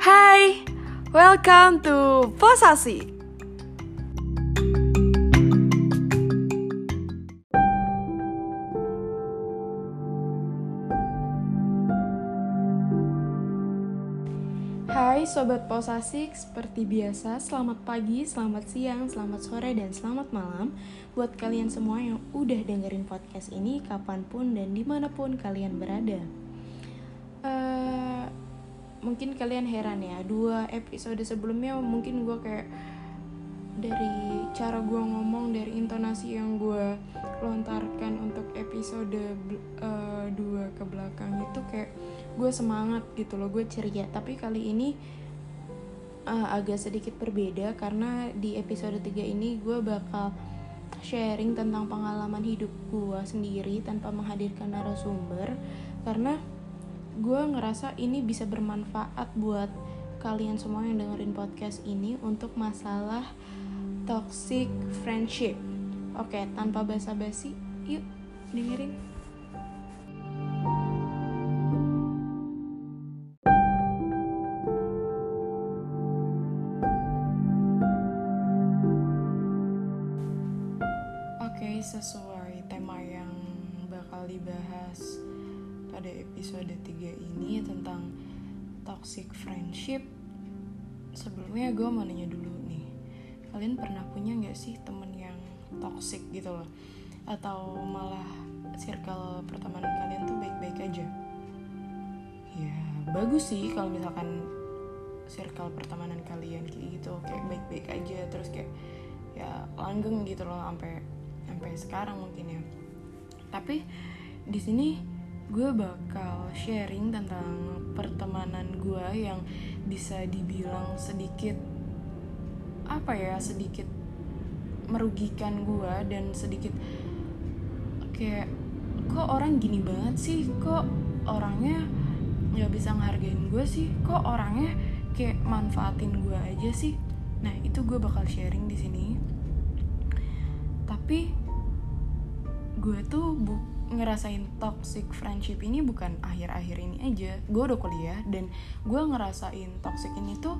Hai, welcome to Posasi. Hai Sobat Posasik, seperti biasa selamat pagi, selamat siang, selamat sore, dan selamat malam Buat kalian semua yang udah dengerin podcast ini kapan pun dan di mana pun kalian berada Mungkin kalian heran ya, dua episode sebelumnya mungkin gue kayak dari cara gue ngomong, dari intonasi yang gue lontarkan untuk episode uh, dua ke belakang itu kayak gue semangat gitu loh, gue ceria. Tapi kali ini uh, agak sedikit berbeda karena di episode 3 ini gue bakal sharing tentang pengalaman hidup gue sendiri tanpa menghadirkan narasumber karena gue ngerasa ini bisa bermanfaat buat kalian semua yang dengerin podcast ini untuk masalah toxic friendship. Oke, tanpa basa-basi, yuk dengerin. Oke, sesuai pada episode 3 ini tentang toxic friendship. Sebelumnya gue mau nanya dulu kalian pernah punya nggak sih temen yang toxic gitu loh? Atau malah circle pertemanan kalian tuh baik-baik aja? Ya bagus sih kalau misalkan circle pertemanan kalian kayak gitu kayak baik-baik aja terus kayak ya langgeng gitu loh sampai sampai sekarang mungkin ya. Tapi di sini gue bakal sharing tentang pertemanan gue yang bisa dibilang sedikit apa ya sedikit merugikan gue dan sedikit kayak kok orang gini banget sih? Kok orangnya nggak bisa ngehargain gue sih? Kok orangnya kayak manfaatin gue aja sih? Nah itu gue bakal sharing di sini. Tapi gue tuh bu ngerasain toxic friendship ini bukan akhir-akhir ini aja. Gue udah kuliah dan gue ngerasain toxic ini tuh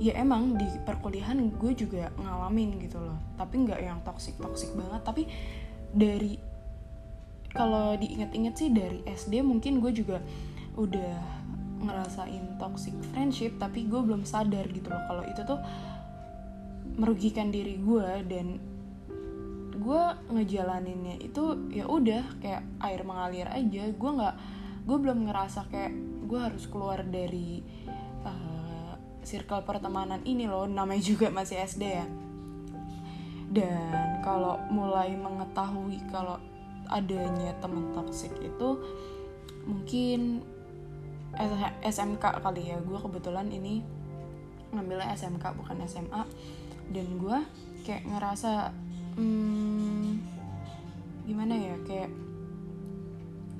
ya emang di perkuliahan gue juga ngalamin gitu loh. Tapi nggak yang toxic toxic banget. Tapi dari kalau diinget-inget sih dari SD mungkin gue juga udah ngerasain toxic friendship tapi gue belum sadar gitu loh kalau itu tuh merugikan diri gue dan gue ngejalaninnya itu ya udah kayak air mengalir aja. Gue nggak gue belum ngerasa kayak gue harus keluar dari circle pertemanan ini loh. Namanya juga masih SD ya. Dan kalau mulai mengetahui kalau adanya teman toksik itu mungkin SMK kali ya. Gue kebetulan ini ngambilnya SMK bukan SMA dan gue kayak ngerasa hmm, gimana ya kayak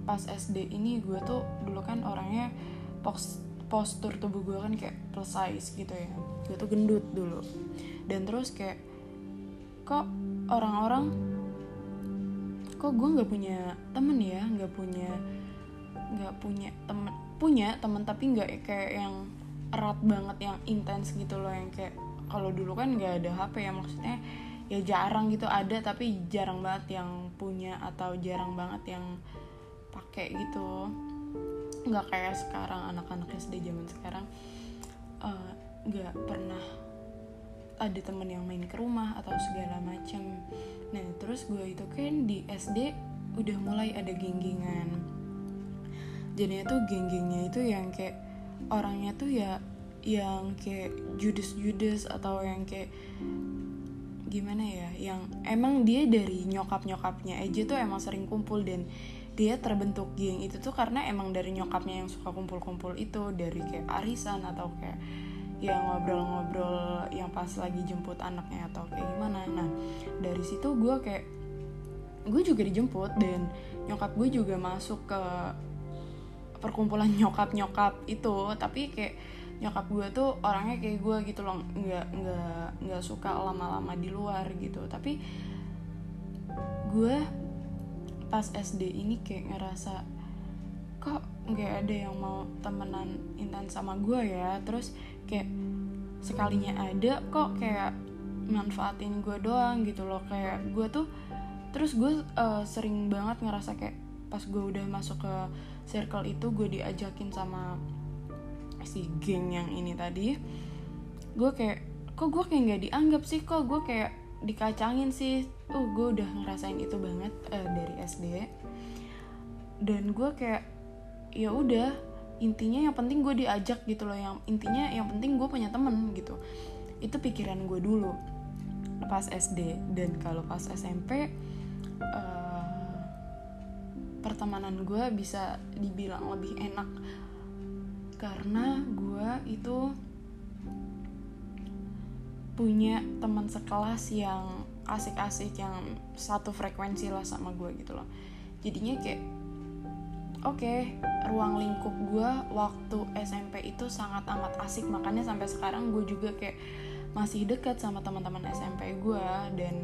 pas SD ini gue tuh dulu kan orangnya post postur tubuh gue kan kayak plus size gitu ya. Gue tuh gendut dulu. Dan terus kayak kok orang-orang kok gue nggak punya temen ya nggak punya nggak punya temen punya temen tapi nggak kayak yang erat banget yang intens gitu loh yang kayak kalau dulu kan nggak ada HP ya maksudnya ya jarang gitu ada tapi jarang banget yang punya atau jarang banget yang pakai gitu. Nggak kayak sekarang anak-anak SD zaman sekarang eh, nggak uh, pernah ada temen yang main ke rumah atau segala macam nah terus gue itu kan di SD udah mulai ada genggengan. Jadinya tuh geng-gengnya itu yang kayak orangnya tuh ya yang kayak judes-judes atau yang kayak gimana ya yang emang dia dari nyokap-nyokapnya aja tuh emang sering kumpul dan dia terbentuk geng itu tuh karena emang dari nyokapnya yang suka kumpul-kumpul itu dari kayak arisan atau kayak ya ngobrol-ngobrol yang pas lagi jemput anaknya atau kayak gimana. Nah dari situ gue kayak gue juga dijemput dan nyokap gue juga masuk ke perkumpulan nyokap-nyokap itu. Tapi kayak nyokap gue tuh orangnya kayak gue gitu loh nggak nggak nggak suka lama-lama di luar gitu. Tapi gue pas SD ini kayak ngerasa kok nggak ada yang mau temenan intens sama gue ya? Terus kayak sekalinya ada kok kayak manfaatin gue doang gitu loh. Kayak gue tuh terus gue uh, sering banget ngerasa kayak pas gue udah masuk ke circle itu gue diajakin sama si geng yang ini tadi gue kayak kok gue kayak nggak dianggap sih? Kok gue kayak dikacangin sih? Uh gue udah ngerasain itu banget uh, dari SD dan gue kayak ya udah intinya yang penting gue diajak gitu loh. Yang intinya yang penting gue punya temen gitu. Itu pikiran gue dulu pas SD dan kalau pas SMP uh, eh, pertemanan gue bisa dibilang lebih enak karena gue itu punya teman sekelas yang asik-asik yang satu frekuensi lah sama gue gitu loh. Jadinya kayak oke okay, ruang lingkup gue waktu SMP itu sangat amat asik. Makanya sampai sekarang gue juga kayak masih dekat sama teman-teman SMP gue dan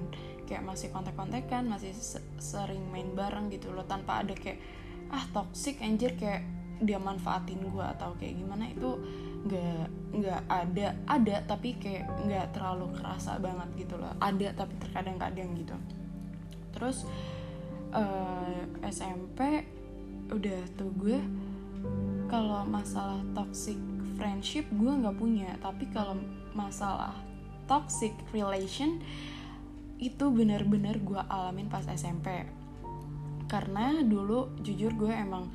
kayak masih kontak-kontakan masih sering main bareng gitu loh. Tanpa ada kayak ah toxic anjir kayak dia manfaatin gue atau kayak gimana itu nggak nggak ada ada tapi kayak nggak terlalu kerasa banget gitu loh. Ada tapi terkadang-kadang gitu. Terus uh, eh, SMP udah tuh gue kalau masalah toxic friendship gue nggak punya. Tapi kalau masalah toxic relation itu bener-bener gue alamin pas SMP karena dulu jujur gue emang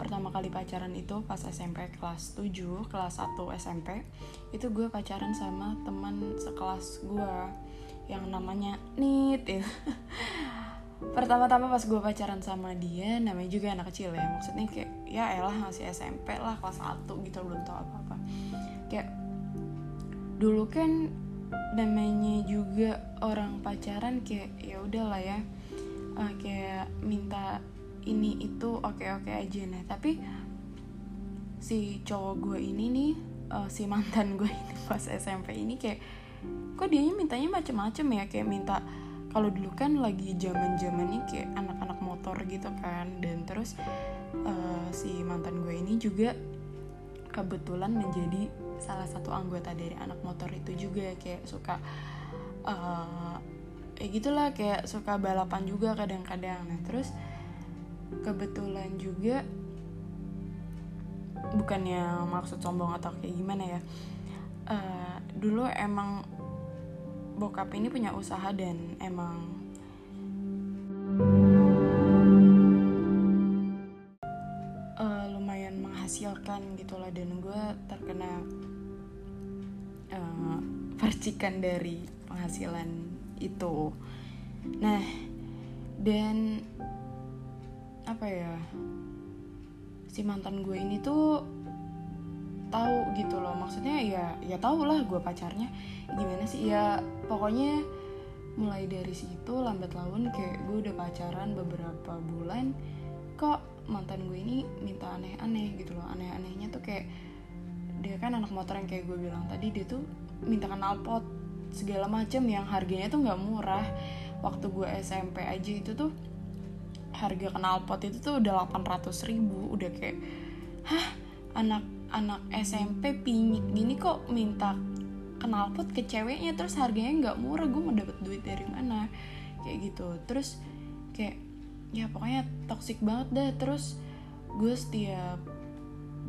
pertama kali pacaran itu pas SMP kelas 7 kelas 1 SMP itu gue pacaran sama teman sekelas gue yang namanya Nit ya. pertama-tama pas gue pacaran sama dia namanya juga anak kecil ya maksudnya kayak ya elah masih SMP lah kelas 1 gitu belum tau apa-apa kayak dulu kan namanya juga orang pacaran kayak ya udahlah ya uh, kayak minta ini itu oke oke aja. Nah tapi si cowok gue ini nih uh, si mantan gue ini pas SMP ini kayak kok dia mintanya macem-macem ya? Kayak minta kalau dulu kan lagi zaman zamannya kayak anak-anak motor gitu kan. Dan terus uh, si mantan gue ini juga kebetulan menjadi salah satu anggota dari anak motor itu juga. Kayak suka uh, ya gitulah kayak suka balapan juga kadang-kadang. Nah terus kebetulan juga bukannya maksud sombong atau kayak gimana ya uh, dulu emang bokap ini punya usaha dan emang uh, lumayan menghasilkan gitulah dan gue terkena uh, percikan dari penghasilan itu. Nah dan apa ya si mantan gue ini tuh tahu gitu loh. Maksudnya ya ya tau lah gue pacarnya gimana sih. Ya pokoknya mulai dari situ lambat laun kayak gue udah pacaran beberapa bulan kok mantan gue ini minta aneh-aneh gitu loh. Aneh-anehnya tuh kayak dia kan anak motor yang kayak gue bilang tadi dia tuh minta kenal pot segala macem yang harganya tuh nggak murah. Waktu gue SMP aja itu tuh harga knalpot itu tuh udah 800 ribu udah kayak hah anak anak SMP pingin gini kok minta knalpot ke ceweknya terus harganya nggak murah gue mau dapet duit dari mana? Kayak gitu. Terus kayak ya pokoknya toxic banget deh. Terus gue setiap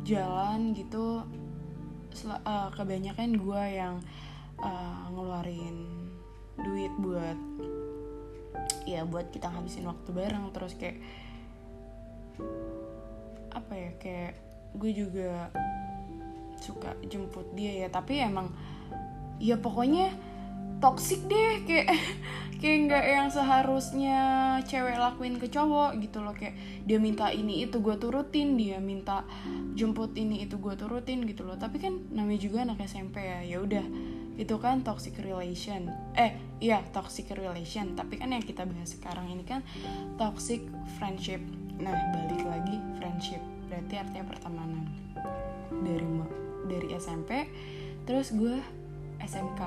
jalan gitu uh, kebanyakan gue yang uh, ngeluarin duit buat ya buat kita ngabisin waktu bareng terus kayak apa ya kayak gue juga suka jemput dia ya tapi emang ya pokoknya toxic deh kayak kayak nggak yang seharusnya cewek lakuin ke cowok gitu loh kayak dia minta ini itu gue turutin dia minta jemput ini itu gue turutin gitu loh tapi kan namanya juga anak SMP ya ya udah itu kan toxic relation. Eh iya toxic relation. Tapi kan yang kita bahas sekarang ini kan toxic friendship. Nah balik lagi friendship. Berarti artinya pertemanan. Dari dari SMP terus gue SMK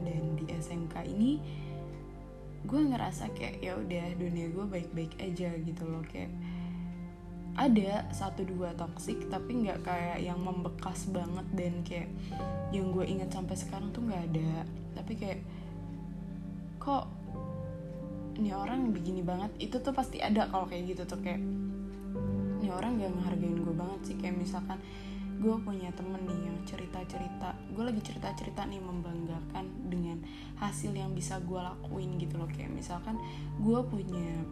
dan di SMK ini gue ngerasa kayak ya udah dunia gue baik-baik aja gitu loh. Kayak ada satu dua toxic tapi nggak kayak yang membekas banget dan kayak yang gue ingat sampai sekarang tuh nggak ada. Tapi kayak kok ini orang begini banget? Itu tuh pasti ada kalau kayak gitu tuh kayak ini orang gak ngehargain gue banget sih. Kayak misalkan gue punya temen nih yang cerita-cerita gue lagi cerita-cerita nih membanggakan dengan hasil yang bisa gue lakuin gitu loh. Kayak misalkan gue punya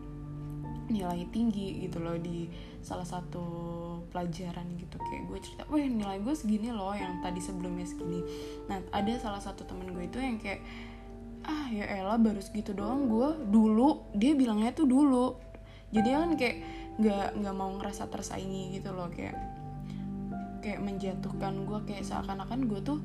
nilai tinggi gitu loh di salah satu pelajaran gitu. Kayak gue cerita, wah nilai gue segini loh yang tadi sebelumnya segini. Nah ada salah satu temen gue itu yang kayak ah ya Ella baru segitu doang gue. Dulu dia bilangnya tuh dulu. Jadi kan kayak nggak nggak mau ngerasa tersaingi gitu loh. Kayak kayak menjatuhkan gue kayak seakan-akan gue tuh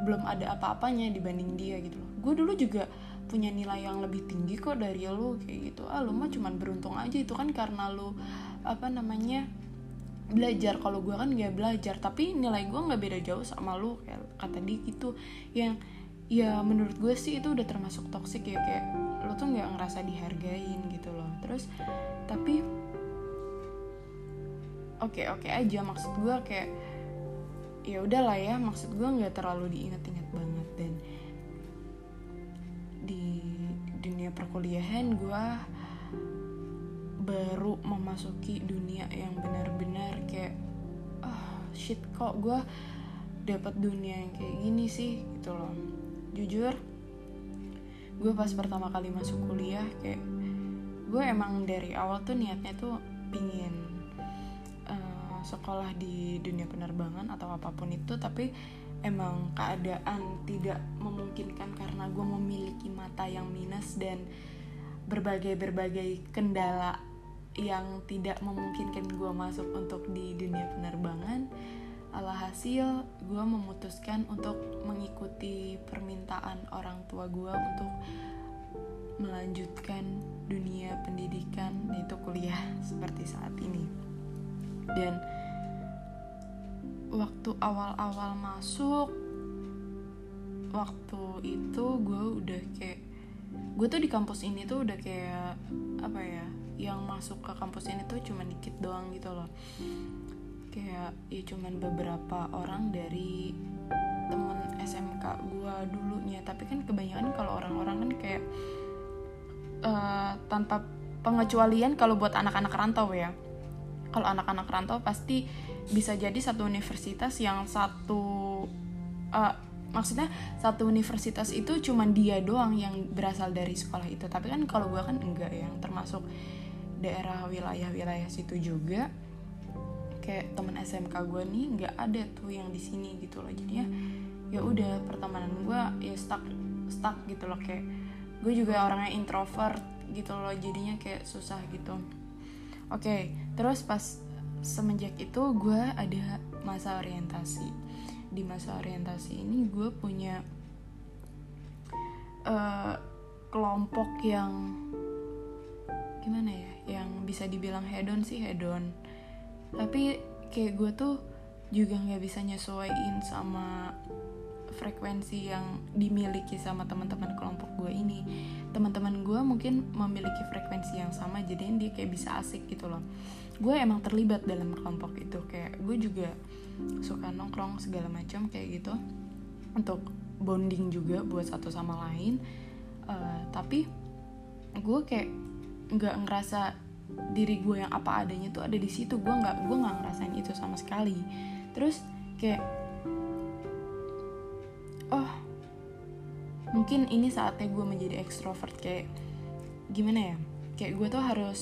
belum ada apa-apanya dibanding dia gitu loh. Gue dulu juga punya nilai yang lebih tinggi kok dari lo kayak gitu. Ah lo mah cuman beruntung aja. Itu kan karena lo apa namanya belajar. Kalau gue kan gak belajar tapi nilai gue nggak beda jauh sama lo kayak kata dia gitu yang ya menurut gue sih itu udah termasuk toxic ya kayak lo tuh nggak ngerasa dihargain gitu loh. Terus tapi oke okay, oke okay aja. Maksud gue kayak ya udahlah ya. Maksud gue nggak terlalu diingat-ingat banget dan dunia perkuliahan gue baru memasuki dunia yang benar-benar kayak oh, shit kok gue dapat dunia yang kayak gini sih? Gitu loh. Jujur gue pas pertama kali masuk kuliah kayak gue emang dari awal tuh niatnya tuh pingin uh, sekolah di dunia penerbangan atau apa pun itu tapi emang keadaan tidak memungkinkan karena gue memiliki mata yang minus dan berbagai-berbagai kendala yang tidak memungkinkan gue masuk untuk di dunia penerbangan. Alhasil gue memutuskan untuk mengikuti permintaan orang tua gue untuk melanjutkan dunia pendidikan yaitu kuliah seperti saat ini. Dan waktu awal-awal masuk waktu itu gue udah kayak gue tuh di kampus ini tuh udah kayak apa ya yang masuk ke kampus ini tuh cuma dikit doang gitu loh. Kayak ya cuman beberapa orang dari temen SMK gue dulunya. Tapi kan kebanyakan kalau orang-orang kan kayak uh, tanpa pengecualian kalau buat anak-anak rantau ya. Kalau anak-anak rantau pasti bisa jadi satu universitas yang satu uh, maksudnya satu universitas itu cuma dia doang yang berasal dari sekolah itu. Tapi kan kalau gue kan enggak yang termasuk daerah wilayah-wilayah situ juga. Kayak temen SMK gue nih nggak ada tuh yang di sini gitu loh. Jadinya ya udah pertemanan gue ya stuck stuck gitu loh. Kayak gue juga orangnya introvert gitu loh. Jadinya kayak susah gitu. Oke okay, terus pas semenjak itu gue ada masa orientasi. Di masa orientasi ini gue punya uh, kelompok yang gimana ya yang bisa dibilang hedon sih hedon tapi kayak gue tuh juga nggak bisa nyesuaiin sama frekuensi yang dimiliki sama teman-teman kelompok gue ini. Teman-teman gue mungkin memiliki frekuensi yang sama jadi dia kayak bisa asik gitu loh. Gue emang terlibat dalam kelompok itu kayak gue juga suka nongkrong segala macam kayak gitu. Untuk bonding juga buat satu sama lain. Uh, tapi gue kayak nggak ngerasa diri gue yang apa adanya tuh ada di situ. Gue nggak gue nggak ngerasain itu sama sekali. Terus kayak oh mungkin ini saatnya gue menjadi ekstrovert kayak gimana ya? Kayak gue tuh harus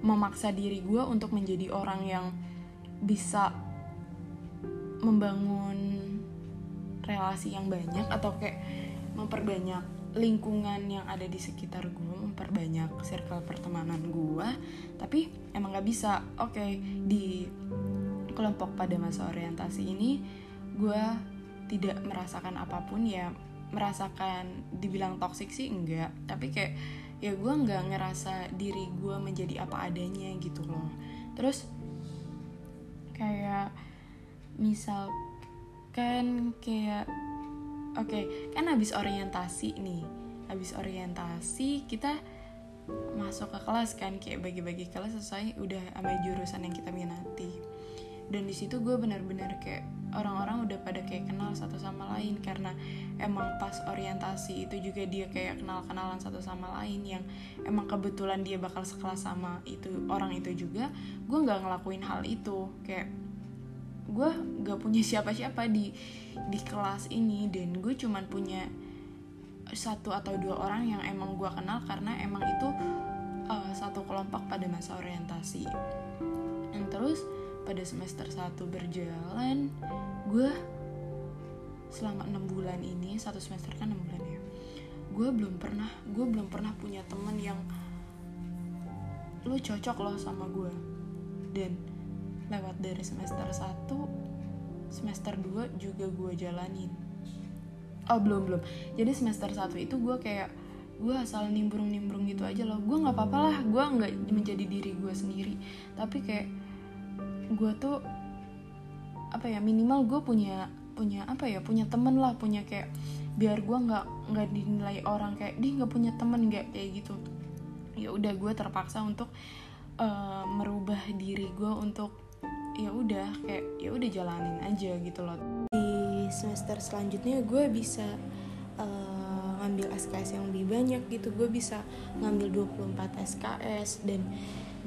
memaksa diri gue untuk menjadi orang yang bisa membangun relasi yang banyak atau kayak memperbanyak lingkungan yang ada di sekitar gue memperbanyak circle pertemanan gue tapi emang gak bisa. Oke okay, di kelompok pada masa orientasi ini gue tidak merasakan apa pun ya merasakan dibilang toksik sih enggak. Tapi kayak ya gue nggak ngerasa diri gue menjadi apa adanya gitu loh. Terus kayak misal kan kayak oke okay, kan habis orientasi nih habis orientasi kita masuk ke kelas kan kayak bagi-bagi kelas sesuai udah sama jurusan yang kita minati dan di situ gue benar-benar kayak orang-orang udah pada kayak kenal satu sama lain. Karena emang pas orientasi itu juga dia kayak kenal-kenalan satu sama lain yang emang kebetulan dia bakal sekelas sama itu orang itu juga gue nggak ngelakuin hal itu. Kayak gue gak punya siapa-siapa di di kelas ini. Dan gue cuman punya satu atau dua orang yang emang gue kenal karena emang itu uh, satu kelompok pada masa orientasi. Dan terus pada semester 1 berjalan gue selama enam bulan ini satu semester kan enam bulan ya gue belum pernah gue belum pernah punya temen yang lu cocok loh sama gue dan lewat dari semester 1 semester 2 juga gue jalanin. Oh belum belum. Jadi semester 1 itu gue kayak gue asal nimbrung-nimbrung gitu aja loh. Gue nggak apa-apa lah gue nggak menjadi diri gue sendiri. Tapi kayak gue tuh apa ya minimal gue punya punya apa ya punya temen lah punya kayak biar gue nggak nggak dinilai orang kayak dia nggak punya temen nggak kayak gitu. Ya udah gue terpaksa untuk uh, merubah diri gue untuk ya udah kayak ya udah jalanin aja gitu loh. Di semester selanjutnya gue bisa uh, ngambil SKS yang lebih banyak gitu. Gue bisa ngambil 24 SKS dan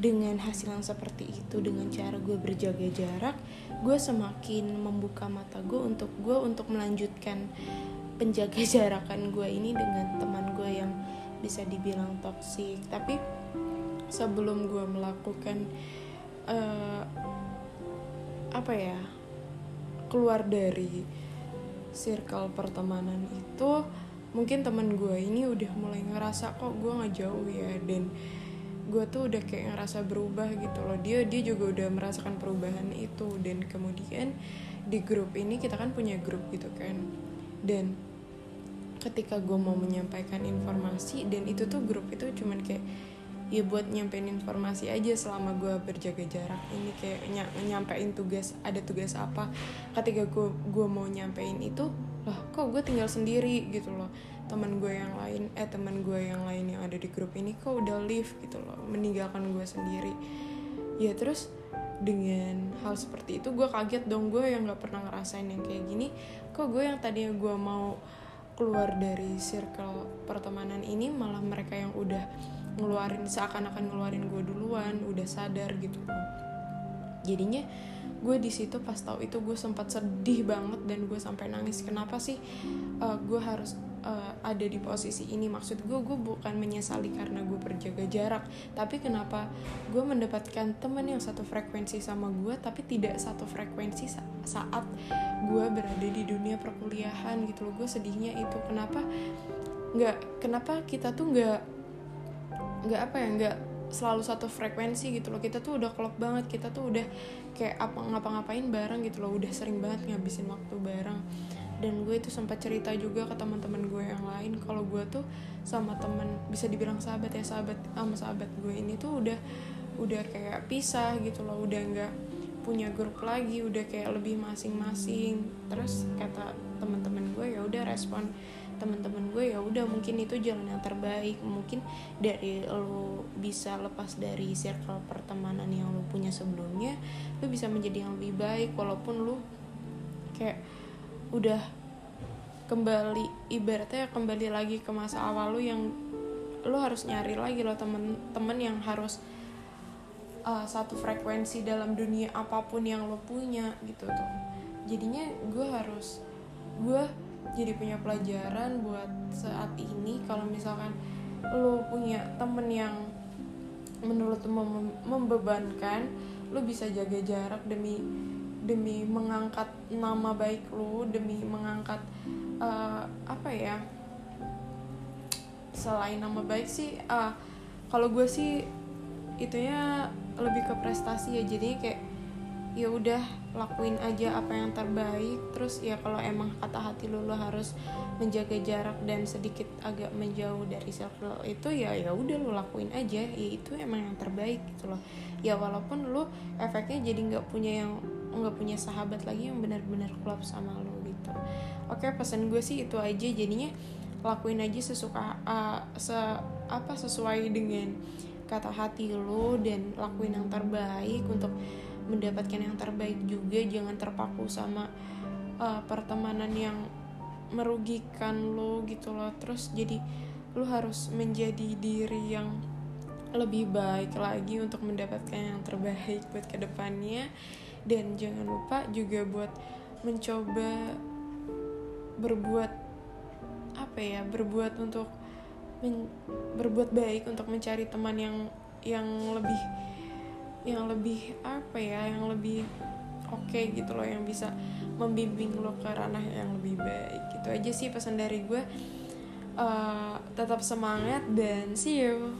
dengan hasil yang seperti itu dengan cara gue berjaga jarak gue semakin membuka mata gue untuk gue untuk melanjutkan penjaga jarakan gue ini dengan teman gue yang bisa dibilang toksik tapi sebelum gue melakukan uh, apa ya keluar dari circle pertemanan itu mungkin teman gue ini udah mulai ngerasa kok gue nggak jauh ya? Dan gue tuh udah kayak ngerasa berubah gitu loh. Dia dia juga udah merasakan perubahan itu. Dan kemudian di grup ini kita kan punya grup gitu kan. Dan ketika gue mau menyampaikan informasi dan itu tuh grup itu cuman kayak ya buat nyampein informasi aja selama gue berjaga jarak. Ini kayak ny nyampein tugas ada tugas apa. Ketika gue gue mau nyampein itu lah kok gue tinggal sendiri gitu loh. Teman gue yang lain eh teman gue yang lain yang ada di grup ini kok udah leave gitu loh. Meninggalkan gue sendiri. Ya terus dengan hal seperti itu gue kaget dong. Gue yang nggak pernah ngerasain yang kayak gini. Kok gue yang tadinya gue mau keluar dari circle pertemanan ini malah mereka yang udah ngeluarin seakan-akan ngeluarin gue duluan udah sadar gitu jadinya gue di situ pas tahu itu gue sempat sedih banget dan gue sampai nangis. Kenapa sih uh, gue harus uh, ada di posisi ini? Maksud gue gue bukan menyesali karena gue berjaga jarak. Tapi kenapa gue mendapatkan teman yang satu frekuensi sama gue tapi tidak satu frekuensi sa saat gue berada di dunia perkuliahan gitu loh. Gue sedihnya itu. Kenapa nggak kenapa kita tuh nggak nggak apa ya nggak selalu satu frekuensi gitu loh. Kita tuh udah klop banget kita tuh udah kayak apa ngapa-ngapain bareng gitu loh. Udah sering banget ngabisin waktu bareng. Dan gue itu sempat cerita juga ke teman-teman gue yang lain kalau gue tuh sama temen bisa dibilang sahabat ya sahabat sama sahabat gue ini tuh udah udah kayak pisah gitu loh. Udah nggak punya grup lagi udah kayak lebih masing-masing. Terus kata teman-teman gue ya udah respon teman-teman gue ya udah mungkin itu jalan yang terbaik. Mungkin dari lo bisa lepas dari circle pertemanan yang lo punya sebelumnya lo bisa menjadi yang lebih baik walaupun lo kayak udah kembali ibaratnya kembali lagi ke masa awal lo yang lo harus nyari lagi lo temen-temen yang harus uh, satu frekuensi dalam dunia apa pun yang lo punya gitu tuh. Jadinya gue harus gue jadi punya pelajaran buat saat ini. Kalau misalkan lo punya temen yang menurut mem membebankan lo bisa jaga jarak demi demi mengangkat nama baik lo demi mengangkat uh, apa ya selain nama baik sih uh, kalau gue sih itunya lebih ke prestasi ya. Jadi kayak ya udah lakuin aja apa yang terbaik. Terus ya kalau emang kata hati lu lo harus menjaga jarak dan sedikit agak menjauh dari circle itu ya ya udah lo lakuin aja. Ya itu emang yang terbaik gitu loh. Ya walaupun lu efeknya jadi nggak punya yang nggak punya sahabat lagi yang benar-benar klop sama lo gitu. Oke pesan gue sih itu aja. Jadinya lakuin aja sesuka uh, se apa sesuai dengan kata hati lo dan lakuin yang terbaik untuk mendapatkan yang terbaik juga jangan terpaku sama uh, pertemanan yang merugikan lo gitu loh. Terus jadi lo harus menjadi diri yang lebih baik lagi untuk mendapatkan yang terbaik buat ke depannya. Dan jangan lupa juga buat mencoba berbuat apa ya berbuat untuk men, berbuat baik untuk mencari teman yang yang lebih yang lebih apa ya yang lebih oke okay gitu loh yang bisa membimbing lo ke ranah yang lebih baik gitu aja sih pesan dari gue. Uh, tetap semangat dan see you